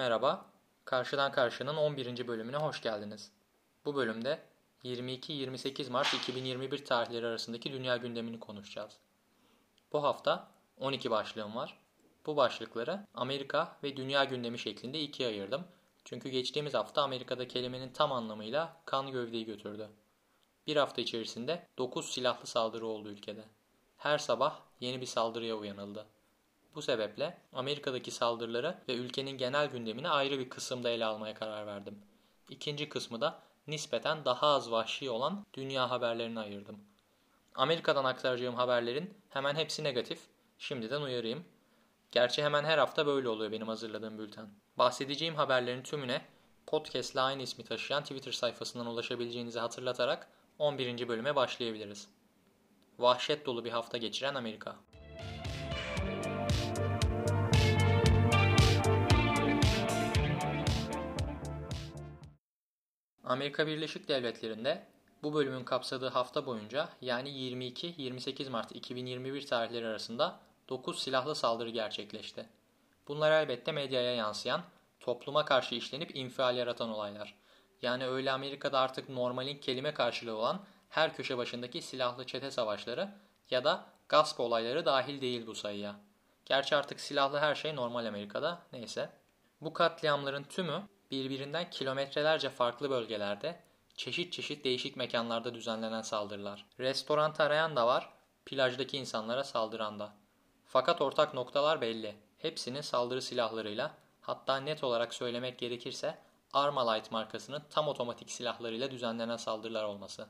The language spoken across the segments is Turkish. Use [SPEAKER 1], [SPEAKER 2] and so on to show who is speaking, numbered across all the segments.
[SPEAKER 1] Merhaba, Karşıdan Karşı'nın 11. bölümüne hoş geldiniz. Bu bölümde 22-28 Mart 2021 tarihleri arasındaki dünya gündemini konuşacağız. Bu hafta 12 başlığım var. Bu başlıkları Amerika ve dünya gündemi şeklinde ikiye ayırdım. Çünkü geçtiğimiz hafta Amerika'da kelimenin tam anlamıyla kan gövdeyi götürdü. Bir hafta içerisinde 9 silahlı saldırı oldu ülkede. Her sabah yeni bir saldırıya uyanıldı. Bu sebeple Amerika'daki saldırıları ve ülkenin genel gündemini ayrı bir kısımda ele almaya karar verdim. İkinci kısmı da nispeten daha az vahşi olan dünya haberlerini ayırdım. Amerika'dan aktaracağım haberlerin hemen hepsi negatif. Şimdiden uyarayım. Gerçi hemen her hafta böyle oluyor benim hazırladığım bülten. Bahsedeceğim haberlerin tümüne podcast ile aynı ismi taşıyan Twitter sayfasından ulaşabileceğinizi hatırlatarak 11. bölüme başlayabiliriz. Vahşet dolu bir hafta geçiren Amerika. Amerika Birleşik Devletleri'nde bu bölümün kapsadığı hafta boyunca yani 22-28 Mart 2021 tarihleri arasında 9 silahlı saldırı gerçekleşti. Bunlar elbette medyaya yansıyan, topluma karşı işlenip infial yaratan olaylar. Yani öyle Amerika'da artık normalin kelime karşılığı olan her köşe başındaki silahlı çete savaşları ya da gasp olayları dahil değil bu sayıya. Gerçi artık silahlı her şey normal Amerika'da, neyse. Bu katliamların tümü birbirinden kilometrelerce farklı bölgelerde, çeşit çeşit değişik mekanlarda düzenlenen saldırılar. Restoran arayan da var, plajdaki insanlara saldıran da. Fakat ortak noktalar belli. Hepsinin saldırı silahlarıyla, hatta net olarak söylemek gerekirse Armalite markasının tam otomatik silahlarıyla düzenlenen saldırılar olması.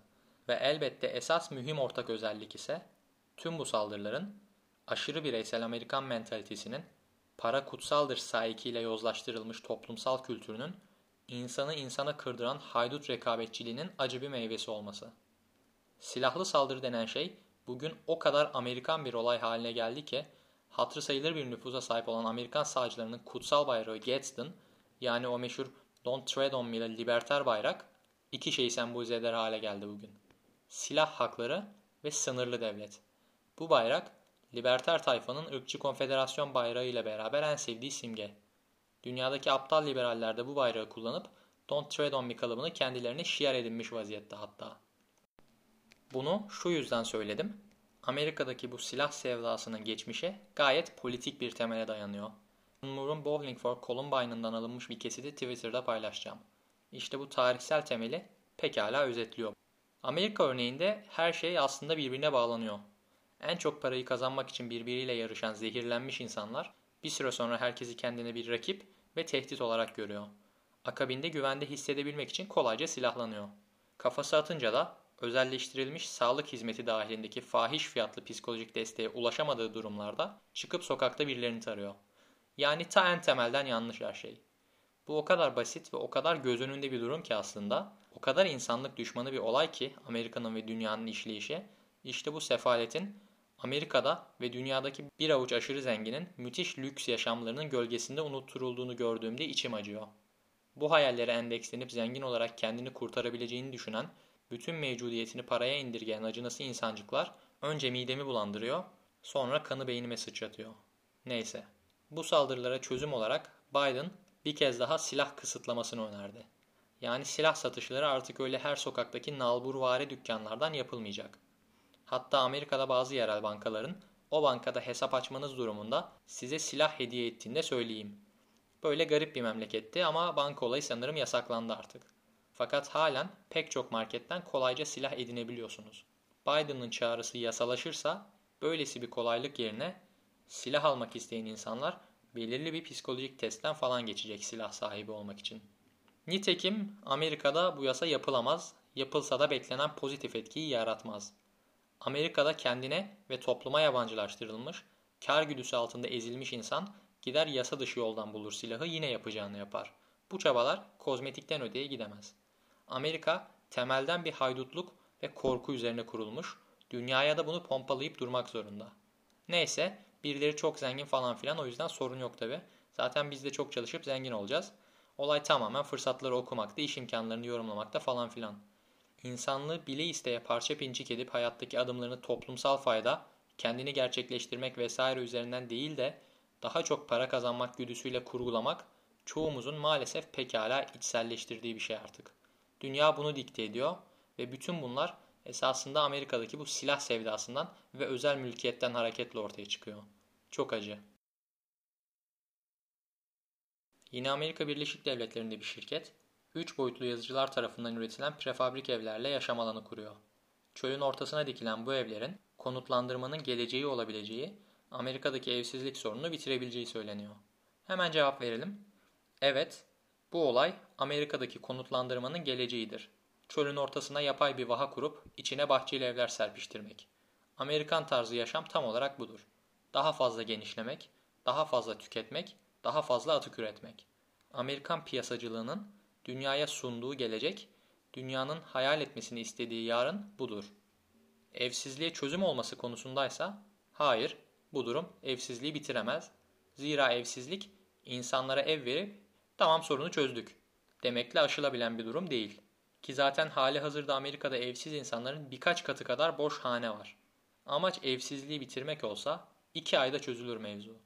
[SPEAKER 1] Ve elbette esas mühim ortak özellik ise tüm bu saldırıların aşırı bireysel Amerikan mentalitesinin para kutsaldır sahikiyle yozlaştırılmış toplumsal kültürünün insanı insana kırdıran haydut rekabetçiliğinin acı bir meyvesi olması. Silahlı saldırı denen şey bugün o kadar Amerikan bir olay haline geldi ki hatırı sayılır bir nüfusa sahip olan Amerikan sağcılarının kutsal bayrağı Gadsden yani o meşhur Don't Tread On Me'le liberter bayrak iki şeyi sembolize eder hale geldi bugün. Silah hakları ve sınırlı devlet. Bu bayrak liberter tayfanın ırkçı konfederasyon bayrağı ile beraber en sevdiği simge. Dünyadaki aptal liberaller de bu bayrağı kullanıp Don't Tread On Me kalıbını kendilerine şiar edinmiş vaziyette hatta. Bunu şu yüzden söyledim. Amerika'daki bu silah sevdasının geçmişe gayet politik bir temele dayanıyor. Moore'un Bowling for Columbine'ından alınmış bir kesiti Twitter'da paylaşacağım. İşte bu tarihsel temeli pekala özetliyor. Amerika örneğinde her şey aslında birbirine bağlanıyor. En çok parayı kazanmak için birbiriyle yarışan zehirlenmiş insanlar bir süre sonra herkesi kendine bir rakip ve tehdit olarak görüyor. Akabinde güvende hissedebilmek için kolayca silahlanıyor. Kafası atınca da özelleştirilmiş sağlık hizmeti dahilindeki fahiş fiyatlı psikolojik desteğe ulaşamadığı durumlarda çıkıp sokakta birilerini tarıyor. Yani ta en temelden yanlış her şey. Bu o kadar basit ve o kadar göz önünde bir durum ki aslında, o kadar insanlık düşmanı bir olay ki Amerika'nın ve dünyanın işleyişi, işte bu sefaletin Amerika'da ve dünyadaki bir avuç aşırı zenginin müthiş lüks yaşamlarının gölgesinde unutturulduğunu gördüğümde içim acıyor. Bu hayallere endekslenip zengin olarak kendini kurtarabileceğini düşünen, bütün mevcudiyetini paraya indirgeyen acınası insancıklar önce midemi bulandırıyor, sonra kanı beynime sıçratıyor. Neyse. Bu saldırılara çözüm olarak Biden bir kez daha silah kısıtlamasını önerdi. Yani silah satışları artık öyle her sokaktaki nalburvari dükkanlardan yapılmayacak. Hatta Amerika'da bazı yerel bankaların o bankada hesap açmanız durumunda size silah hediye ettiğinde söyleyeyim. Böyle garip bir memleketti ama banka olayı sanırım yasaklandı artık. Fakat halen pek çok marketten kolayca silah edinebiliyorsunuz. Biden'ın çağrısı yasalaşırsa böylesi bir kolaylık yerine silah almak isteyen insanlar belirli bir psikolojik testten falan geçecek silah sahibi olmak için. Nitekim Amerika'da bu yasa yapılamaz, yapılsa da beklenen pozitif etkiyi yaratmaz. Amerika'da kendine ve topluma yabancılaştırılmış, kar güdüsü altında ezilmiş insan gider yasa dışı yoldan bulur silahı yine yapacağını yapar. Bu çabalar kozmetikten öteye gidemez. Amerika temelden bir haydutluk ve korku üzerine kurulmuş, dünyaya da bunu pompalayıp durmak zorunda. Neyse birileri çok zengin falan filan o yüzden sorun yok tabi. Zaten biz de çok çalışıp zengin olacağız. Olay tamamen fırsatları okumakta, iş imkanlarını yorumlamakta falan filan. İnsanlığı bile isteye parça pinçik edip hayattaki adımlarını toplumsal fayda, kendini gerçekleştirmek vesaire üzerinden değil de daha çok para kazanmak güdüsüyle kurgulamak çoğumuzun maalesef pekala içselleştirdiği bir şey artık. Dünya bunu dikte ediyor ve bütün bunlar esasında Amerika'daki bu silah sevdasından ve özel mülkiyetten hareketle ortaya çıkıyor. Çok acı. Yine Amerika Birleşik Devletleri'nde bir şirket, 3 boyutlu yazıcılar tarafından üretilen prefabrik evlerle yaşam alanı kuruyor. Çölün ortasına dikilen bu evlerin konutlandırmanın geleceği olabileceği, Amerika'daki evsizlik sorununu bitirebileceği söyleniyor. Hemen cevap verelim. Evet, bu olay Amerika'daki konutlandırmanın geleceğidir. Çölün ortasına yapay bir vaha kurup içine bahçeli evler serpiştirmek. Amerikan tarzı yaşam tam olarak budur. Daha fazla genişlemek, daha fazla tüketmek, daha fazla atık üretmek. Amerikan piyasacılığının dünyaya sunduğu gelecek, dünyanın hayal etmesini istediği yarın budur. Evsizliğe çözüm olması konusundaysa, hayır, bu durum evsizliği bitiremez. Zira evsizlik insanlara ev verip tamam sorunu çözdük demekle aşılabilen bir durum değil. Ki zaten hali hazırda Amerika'da evsiz insanların birkaç katı kadar boş hane var. Amaç evsizliği bitirmek olsa iki ayda çözülür mevzu.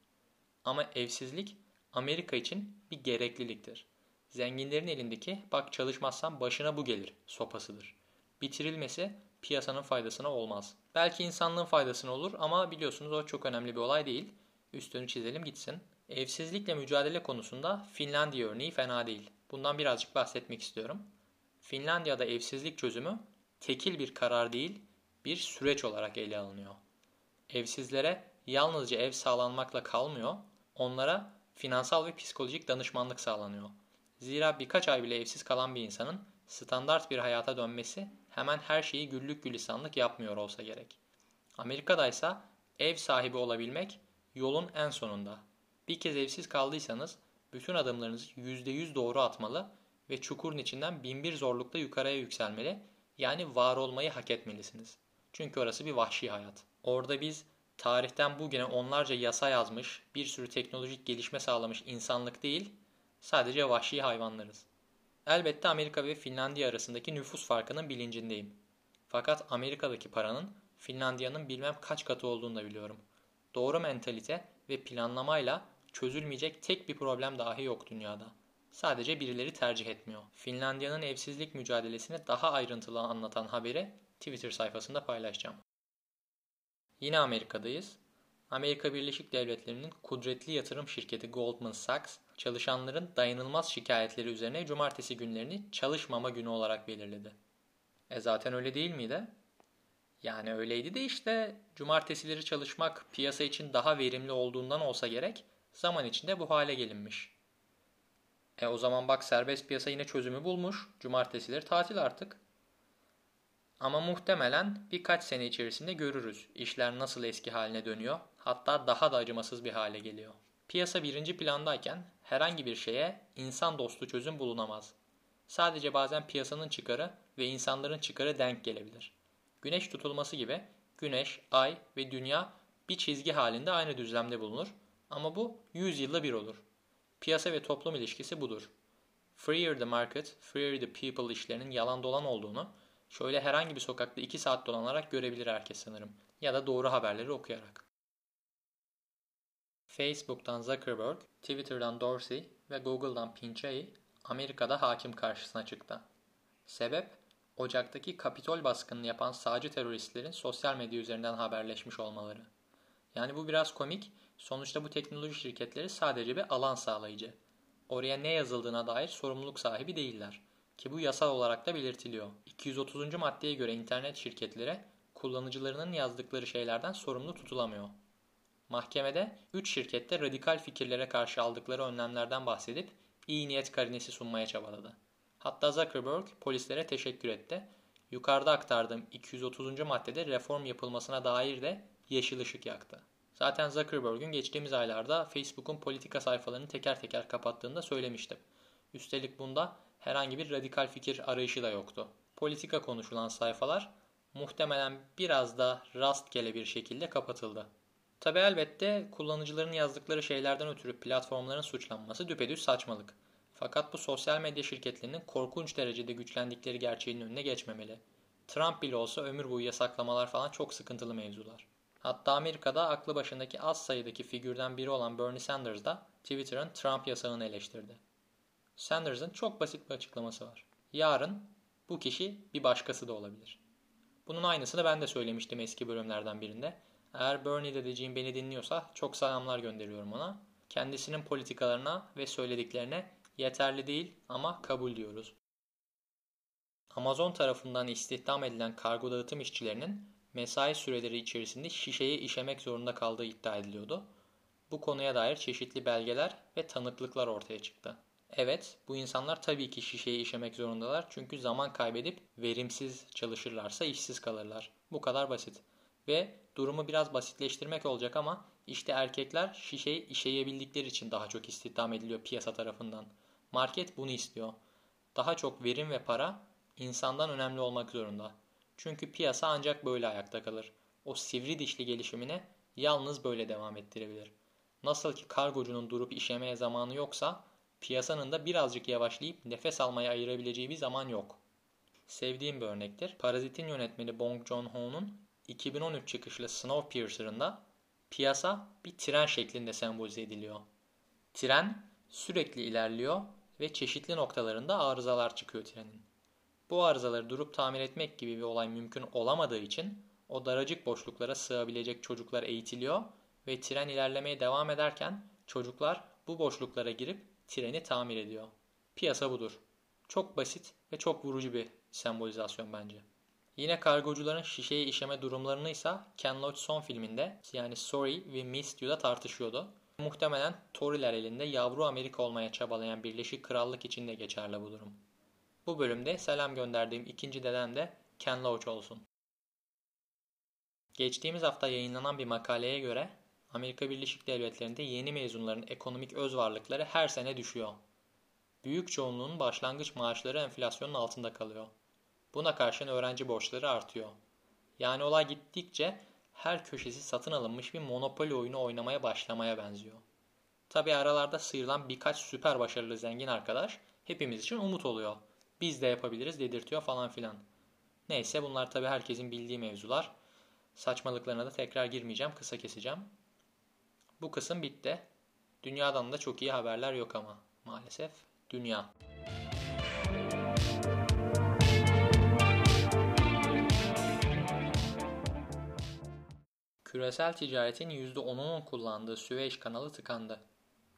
[SPEAKER 1] Ama evsizlik Amerika için bir gerekliliktir. Zenginlerin elindeki bak çalışmazsan başına bu gelir sopasıdır. Bitirilmesi piyasanın faydasına olmaz. Belki insanlığın faydasına olur ama biliyorsunuz o çok önemli bir olay değil. Üstünü çizelim gitsin. Evsizlikle mücadele konusunda Finlandiya örneği fena değil. Bundan birazcık bahsetmek istiyorum. Finlandiya'da evsizlik çözümü tekil bir karar değil, bir süreç olarak ele alınıyor. Evsizlere yalnızca ev sağlanmakla kalmıyor, onlara finansal ve psikolojik danışmanlık sağlanıyor. Zira birkaç ay bile evsiz kalan bir insanın standart bir hayata dönmesi hemen her şeyi güllük gülistanlık yapmıyor olsa gerek. Amerika'da ise ev sahibi olabilmek yolun en sonunda. Bir kez evsiz kaldıysanız bütün adımlarınızı %100 doğru atmalı ve çukurun içinden binbir zorlukla yukarıya yükselmeli yani var olmayı hak etmelisiniz. Çünkü orası bir vahşi hayat. Orada biz tarihten bugüne onlarca yasa yazmış, bir sürü teknolojik gelişme sağlamış insanlık değil, sadece vahşi hayvanlarız. Elbette Amerika ve Finlandiya arasındaki nüfus farkının bilincindeyim. Fakat Amerika'daki paranın Finlandiya'nın bilmem kaç katı olduğunu da biliyorum. Doğru mentalite ve planlamayla çözülmeyecek tek bir problem dahi yok dünyada. Sadece birileri tercih etmiyor. Finlandiya'nın evsizlik mücadelesini daha ayrıntılı anlatan haberi Twitter sayfasında paylaşacağım. Yine Amerika'dayız. Amerika Birleşik Devletleri'nin kudretli yatırım şirketi Goldman Sachs, çalışanların dayanılmaz şikayetleri üzerine cumartesi günlerini çalışmama günü olarak belirledi. E zaten öyle değil miydi? Yani öyleydi de işte cumartesileri çalışmak piyasa için daha verimli olduğundan olsa gerek zaman içinde bu hale gelinmiş. E o zaman bak serbest piyasa yine çözümü bulmuş. Cumartesileri tatil artık. Ama muhtemelen birkaç sene içerisinde görürüz işler nasıl eski haline dönüyor. Hatta daha da acımasız bir hale geliyor. Piyasa birinci plandayken herhangi bir şeye insan dostu çözüm bulunamaz. Sadece bazen piyasanın çıkarı ve insanların çıkarı denk gelebilir. Güneş tutulması gibi güneş, ay ve dünya bir çizgi halinde aynı düzlemde bulunur ama bu 100 yılda bir olur. Piyasa ve toplum ilişkisi budur. Freer the market, freer the people işlerinin yalan dolan olduğunu şöyle herhangi bir sokakta 2 saat dolanarak görebilir herkes sanırım. Ya da doğru haberleri okuyarak. Facebook'tan Zuckerberg, Twitter'dan Dorsey ve Google'dan Pichai Amerika'da hakim karşısına çıktı. Sebep, Ocak'taki Kapitol baskınını yapan sağcı teröristlerin sosyal medya üzerinden haberleşmiş olmaları. Yani bu biraz komik, sonuçta bu teknoloji şirketleri sadece bir alan sağlayıcı. Oraya ne yazıldığına dair sorumluluk sahibi değiller. Ki bu yasal olarak da belirtiliyor. 230. maddeye göre internet şirketleri kullanıcılarının yazdıkları şeylerden sorumlu tutulamıyor. Mahkemede 3 şirkette radikal fikirlere karşı aldıkları önlemlerden bahsedip iyi niyet karinesi sunmaya çabaladı. Hatta Zuckerberg polislere teşekkür etti. Yukarıda aktardığım 230. maddede reform yapılmasına dair de yeşil ışık yaktı. Zaten Zuckerberg'ün geçtiğimiz aylarda Facebook'un politika sayfalarını teker teker kapattığını da söylemiştim. Üstelik bunda herhangi bir radikal fikir arayışı da yoktu. Politika konuşulan sayfalar muhtemelen biraz da rastgele bir şekilde kapatıldı. Tabi elbette kullanıcıların yazdıkları şeylerden ötürü platformların suçlanması düpedüz saçmalık. Fakat bu sosyal medya şirketlerinin korkunç derecede güçlendikleri gerçeğinin önüne geçmemeli. Trump bile olsa ömür boyu yasaklamalar falan çok sıkıntılı mevzular. Hatta Amerika'da aklı başındaki az sayıdaki figürden biri olan Bernie Sanders da Twitter'ın Trump yasağını eleştirdi. Sanders'ın çok basit bir açıklaması var. Yarın bu kişi bir başkası da olabilir. Bunun aynısını ben de söylemiştim eski bölümlerden birinde. Eğer Bernie dedeciğim beni dinliyorsa çok selamlar gönderiyorum ona. Kendisinin politikalarına ve söylediklerine yeterli değil ama kabul diyoruz. Amazon tarafından istihdam edilen kargo dağıtım işçilerinin mesai süreleri içerisinde şişeyi işemek zorunda kaldığı iddia ediliyordu. Bu konuya dair çeşitli belgeler ve tanıklıklar ortaya çıktı. Evet, bu insanlar tabii ki şişeyi işemek zorundalar çünkü zaman kaybedip verimsiz çalışırlarsa işsiz kalırlar. Bu kadar basit. Ve durumu biraz basitleştirmek olacak ama işte erkekler şişeyi işeyebildikleri için daha çok istihdam ediliyor piyasa tarafından. Market bunu istiyor. Daha çok verim ve para insandan önemli olmak zorunda. Çünkü piyasa ancak böyle ayakta kalır. O sivri dişli gelişimine yalnız böyle devam ettirebilir. Nasıl ki kargocunun durup işemeye zamanı yoksa piyasanın da birazcık yavaşlayıp nefes almaya ayırabileceği bir zaman yok. Sevdiğim bir örnektir. Parazit'in yönetmeni Bong Joon-ho'nun 2013 çıkışlı Snowpiercer'ında piyasa bir tren şeklinde sembolize ediliyor. Tren sürekli ilerliyor ve çeşitli noktalarında arızalar çıkıyor trenin. Bu arızaları durup tamir etmek gibi bir olay mümkün olamadığı için o daracık boşluklara sığabilecek çocuklar eğitiliyor ve tren ilerlemeye devam ederken çocuklar bu boşluklara girip treni tamir ediyor. Piyasa budur. Çok basit ve çok vurucu bir sembolizasyon bence. Yine kargocuların şişeyi işeme durumlarını ise Ken Loach son filminde yani Sorry ve Missed You'da tartışıyordu. Muhtemelen Tory'ler elinde yavru Amerika olmaya çabalayan Birleşik Krallık için de geçerli bu durum. Bu bölümde selam gönderdiğim ikinci dedem de Ken Loach olsun. Geçtiğimiz hafta yayınlanan bir makaleye göre Amerika Birleşik Devletleri'nde yeni mezunların ekonomik öz varlıkları her sene düşüyor. Büyük çoğunluğun başlangıç maaşları enflasyonun altında kalıyor. Buna karşın öğrenci borçları artıyor. Yani olay gittikçe her köşesi satın alınmış bir monopoli oyunu oynamaya başlamaya benziyor. Tabi aralarda sıyrılan birkaç süper başarılı zengin arkadaş hepimiz için umut oluyor. Biz de yapabiliriz dedirtiyor falan filan. Neyse bunlar tabi herkesin bildiği mevzular. Saçmalıklarına da tekrar girmeyeceğim, kısa keseceğim. Bu kısım bitti. Dünyadan da çok iyi haberler yok ama maalesef. Dünya. Küresel ticaretin %10'unun kullandığı Süveyş kanalı tıkandı.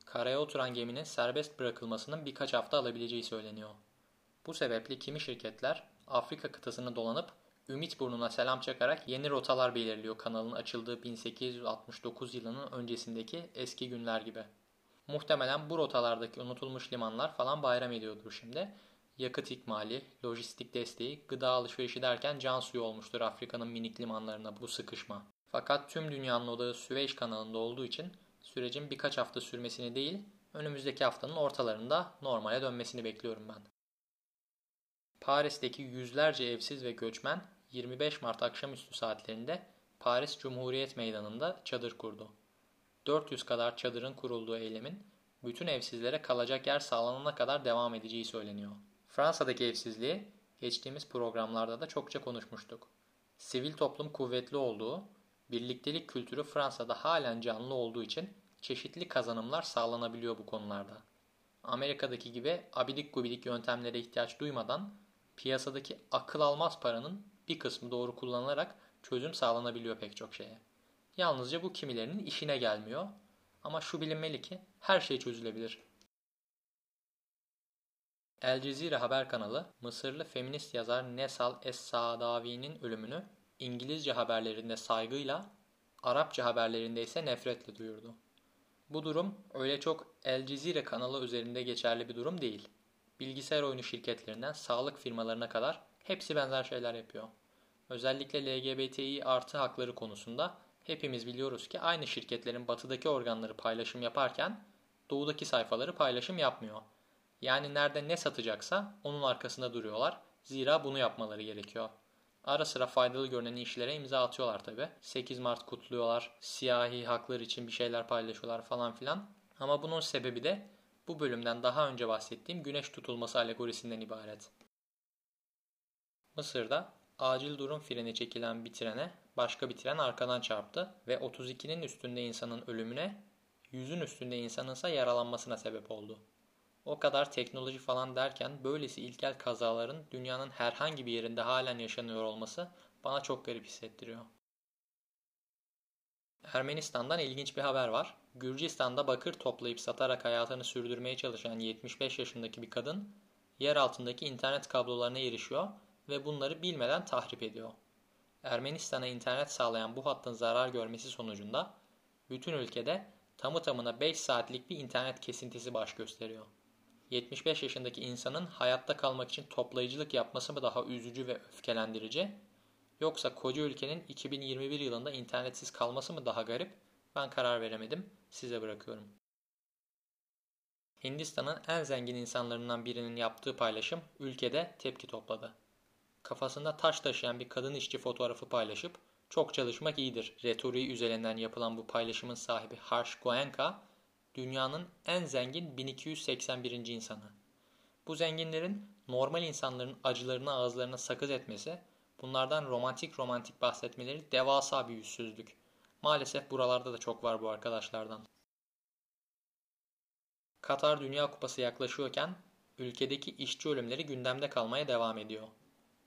[SPEAKER 1] Karaya oturan geminin serbest bırakılmasının birkaç hafta alabileceği söyleniyor. Bu sebeple kimi şirketler Afrika kıtasını dolanıp Ümit burnuna selam çakarak yeni rotalar belirliyor kanalın açıldığı 1869 yılının öncesindeki eski günler gibi. Muhtemelen bu rotalardaki unutulmuş limanlar falan bayram ediyordur şimdi. Yakıt ikmali, lojistik desteği, gıda alışverişi derken can suyu olmuştur Afrika'nın minik limanlarına bu sıkışma. Fakat tüm dünyanın odağı Süveyş kanalında olduğu için sürecin birkaç hafta sürmesini değil, önümüzdeki haftanın ortalarında normale dönmesini bekliyorum ben. Paris'teki yüzlerce evsiz ve göçmen 25 Mart akşamüstü saatlerinde Paris Cumhuriyet Meydanı'nda çadır kurdu. 400 kadar çadırın kurulduğu eylemin bütün evsizlere kalacak yer sağlanana kadar devam edeceği söyleniyor. Fransa'daki evsizliği geçtiğimiz programlarda da çokça konuşmuştuk. Sivil toplum kuvvetli olduğu, birliktelik kültürü Fransa'da halen canlı olduğu için çeşitli kazanımlar sağlanabiliyor bu konularda. Amerika'daki gibi abidik gubidik yöntemlere ihtiyaç duymadan piyasadaki akıl almaz paranın bir kısmı doğru kullanılarak çözüm sağlanabiliyor pek çok şeye. Yalnızca bu kimilerinin işine gelmiyor. Ama şu bilinmeli ki her şey çözülebilir. El Cezire haber kanalı Mısırlı feminist yazar Nesal Es-Saadavi'nin ölümünü İngilizce haberlerinde saygıyla, Arapça haberlerinde ise nefretle duyurdu. Bu durum öyle çok El Cezire kanalı üzerinde geçerli bir durum değil. Bilgisayar oyunu şirketlerinden sağlık firmalarına kadar hepsi benzer şeyler yapıyor. Özellikle LGBTİ artı hakları konusunda hepimiz biliyoruz ki aynı şirketlerin batıdaki organları paylaşım yaparken doğudaki sayfaları paylaşım yapmıyor. Yani nerede ne satacaksa onun arkasında duruyorlar. Zira bunu yapmaları gerekiyor. Ara sıra faydalı görünen işlere imza atıyorlar tabi. 8 Mart kutluyorlar, siyahi haklar için bir şeyler paylaşıyorlar falan filan. Ama bunun sebebi de bu bölümden daha önce bahsettiğim güneş tutulması alegorisinden ibaret. Mısır'da acil durum freni çekilen bir trene başka bir tren arkadan çarptı ve 32'nin üstünde insanın ölümüne, 100'ün üstünde insanın ise yaralanmasına sebep oldu. O kadar teknoloji falan derken böylesi ilkel kazaların dünyanın herhangi bir yerinde halen yaşanıyor olması bana çok garip hissettiriyor. Ermenistan'dan ilginç bir haber var. Gürcistan'da bakır toplayıp satarak hayatını sürdürmeye çalışan 75 yaşındaki bir kadın yer altındaki internet kablolarına erişiyor ve bunları bilmeden tahrip ediyor. Ermenistan'a internet sağlayan bu hattın zarar görmesi sonucunda bütün ülkede tamı tamına 5 saatlik bir internet kesintisi baş gösteriyor. 75 yaşındaki insanın hayatta kalmak için toplayıcılık yapması mı daha üzücü ve öfkelendirici yoksa koca ülkenin 2021 yılında internetsiz kalması mı daha garip? Ben karar veremedim. Size bırakıyorum. Hindistan'ın en zengin insanlarından birinin yaptığı paylaşım ülkede tepki topladı. Kafasında taş taşıyan bir kadın işçi fotoğrafı paylaşıp çok çalışmak iyidir retoriği üzerinden yapılan bu paylaşımın sahibi Harsh Goenka, dünyanın en zengin 1281. insanı. Bu zenginlerin normal insanların acılarını ağızlarına sakız etmesi, bunlardan romantik romantik bahsetmeleri devasa bir yüzsüzlük. Maalesef buralarda da çok var bu arkadaşlardan. Katar Dünya Kupası yaklaşıyorken ülkedeki işçi ölümleri gündemde kalmaya devam ediyor.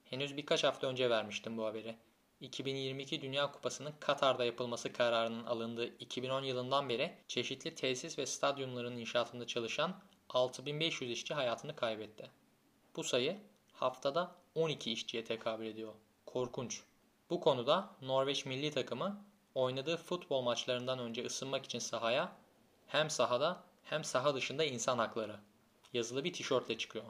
[SPEAKER 1] Henüz birkaç hafta önce vermiştim bu haberi. 2022 Dünya Kupası'nın Katar'da yapılması kararının alındığı 2010 yılından beri çeşitli tesis ve stadyumların inşaatında çalışan 6500 işçi hayatını kaybetti. Bu sayı haftada 12 işçiye tekabül ediyor. Korkunç. Bu konuda Norveç milli takımı oynadığı futbol maçlarından önce ısınmak için sahaya hem sahada hem saha dışında insan hakları yazılı bir tişörtle çıkıyor.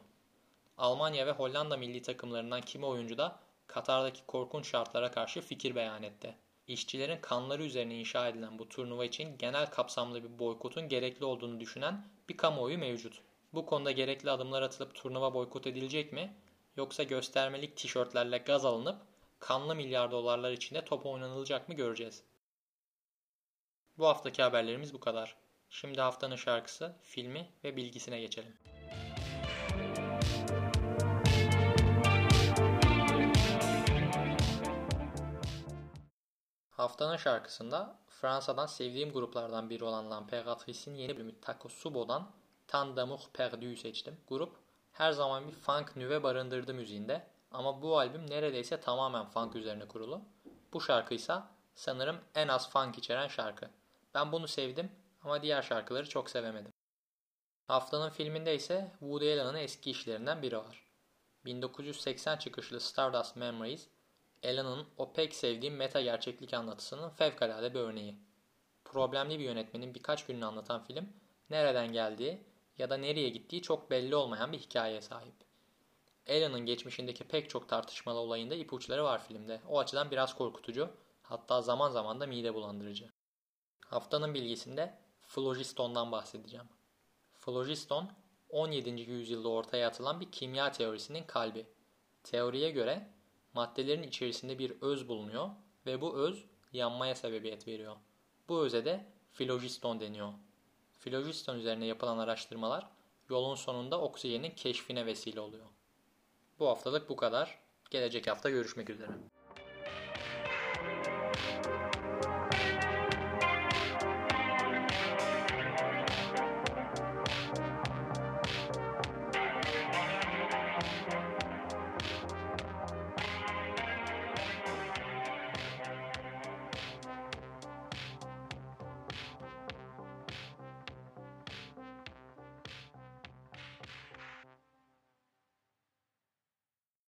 [SPEAKER 1] Almanya ve Hollanda milli takımlarından kimi oyuncu da Katar'daki korkunç şartlara karşı fikir beyan etti. İşçilerin kanları üzerine inşa edilen bu turnuva için genel kapsamlı bir boykotun gerekli olduğunu düşünen bir kamuoyu mevcut. Bu konuda gerekli adımlar atılıp turnuva boykot edilecek mi? Yoksa göstermelik tişörtlerle gaz alınıp kanlı milyar dolarlar içinde top oynanılacak mı göreceğiz. Bu haftaki haberlerimiz bu kadar. Şimdi haftanın şarkısı, filmi ve bilgisine geçelim. Haftanın şarkısında Fransa'dan sevdiğim gruplardan biri olan L'Impératrice'in yeni bölümü Taco Subo'dan Tant d'amour perdu'yu seçtim. Grup her zaman bir funk nüve barındırdı müziğinde ama bu albüm neredeyse tamamen funk üzerine kurulu. Bu şarkıysa sanırım en az funk içeren şarkı. Ben bunu sevdim ama diğer şarkıları çok sevemedim. Haftanın filminde ise Woody Allen'ın eski işlerinden biri var. 1980 çıkışlı Stardust Memories Alan'ın o pek sevdiğim meta gerçeklik anlatısının fevkalade bir örneği. Problemli bir yönetmenin birkaç gününü anlatan film, nereden geldiği ya da nereye gittiği çok belli olmayan bir hikayeye sahip. Alan'ın geçmişindeki pek çok tartışmalı olayında ipuçları var filmde. O açıdan biraz korkutucu, hatta zaman zaman da mide bulandırıcı. Haftanın bilgisinde Phlogiston'dan bahsedeceğim. Phlogiston, 17. yüzyılda ortaya atılan bir kimya teorisinin kalbi. Teoriye göre maddelerin içerisinde bir öz bulunuyor ve bu öz yanmaya sebebiyet veriyor. Bu öze de filogiston deniyor. Filogiston üzerine yapılan araştırmalar yolun sonunda oksijenin keşfine vesile oluyor. Bu haftalık bu kadar. Gelecek hafta görüşmek üzere.